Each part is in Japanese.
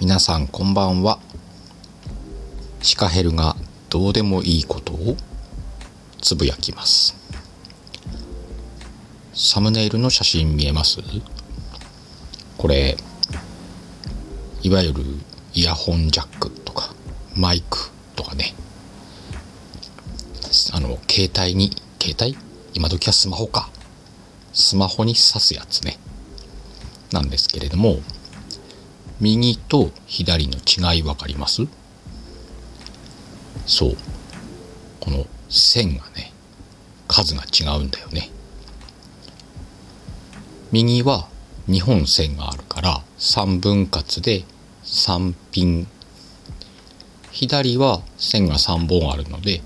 皆さんこんばんは。シカヘルがどうでもいいことをつぶやきます。サムネイルの写真見えます？これいわゆるイヤホンジャックとかマイクとかね。あの携帯に携帯？今時はスマホか。スマホに挿すやつね。なんですけれども右と左の違い分かります？そう。この線がね数が違うんだよね。右は2本線があるから3分割で3ピン左は線が3本あるので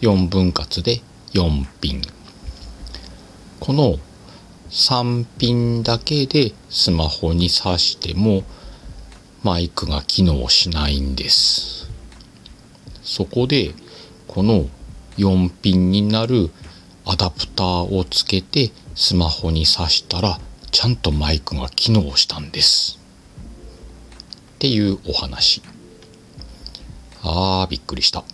4分割で4ピンこの3ピンだけでスマホに挿してもマイクが機能しないんです。そこでこの4ピンになるアダプターをつけてスマホに挿したらちゃんとマイクが機能したんです。っていうお話。あーびっくりした。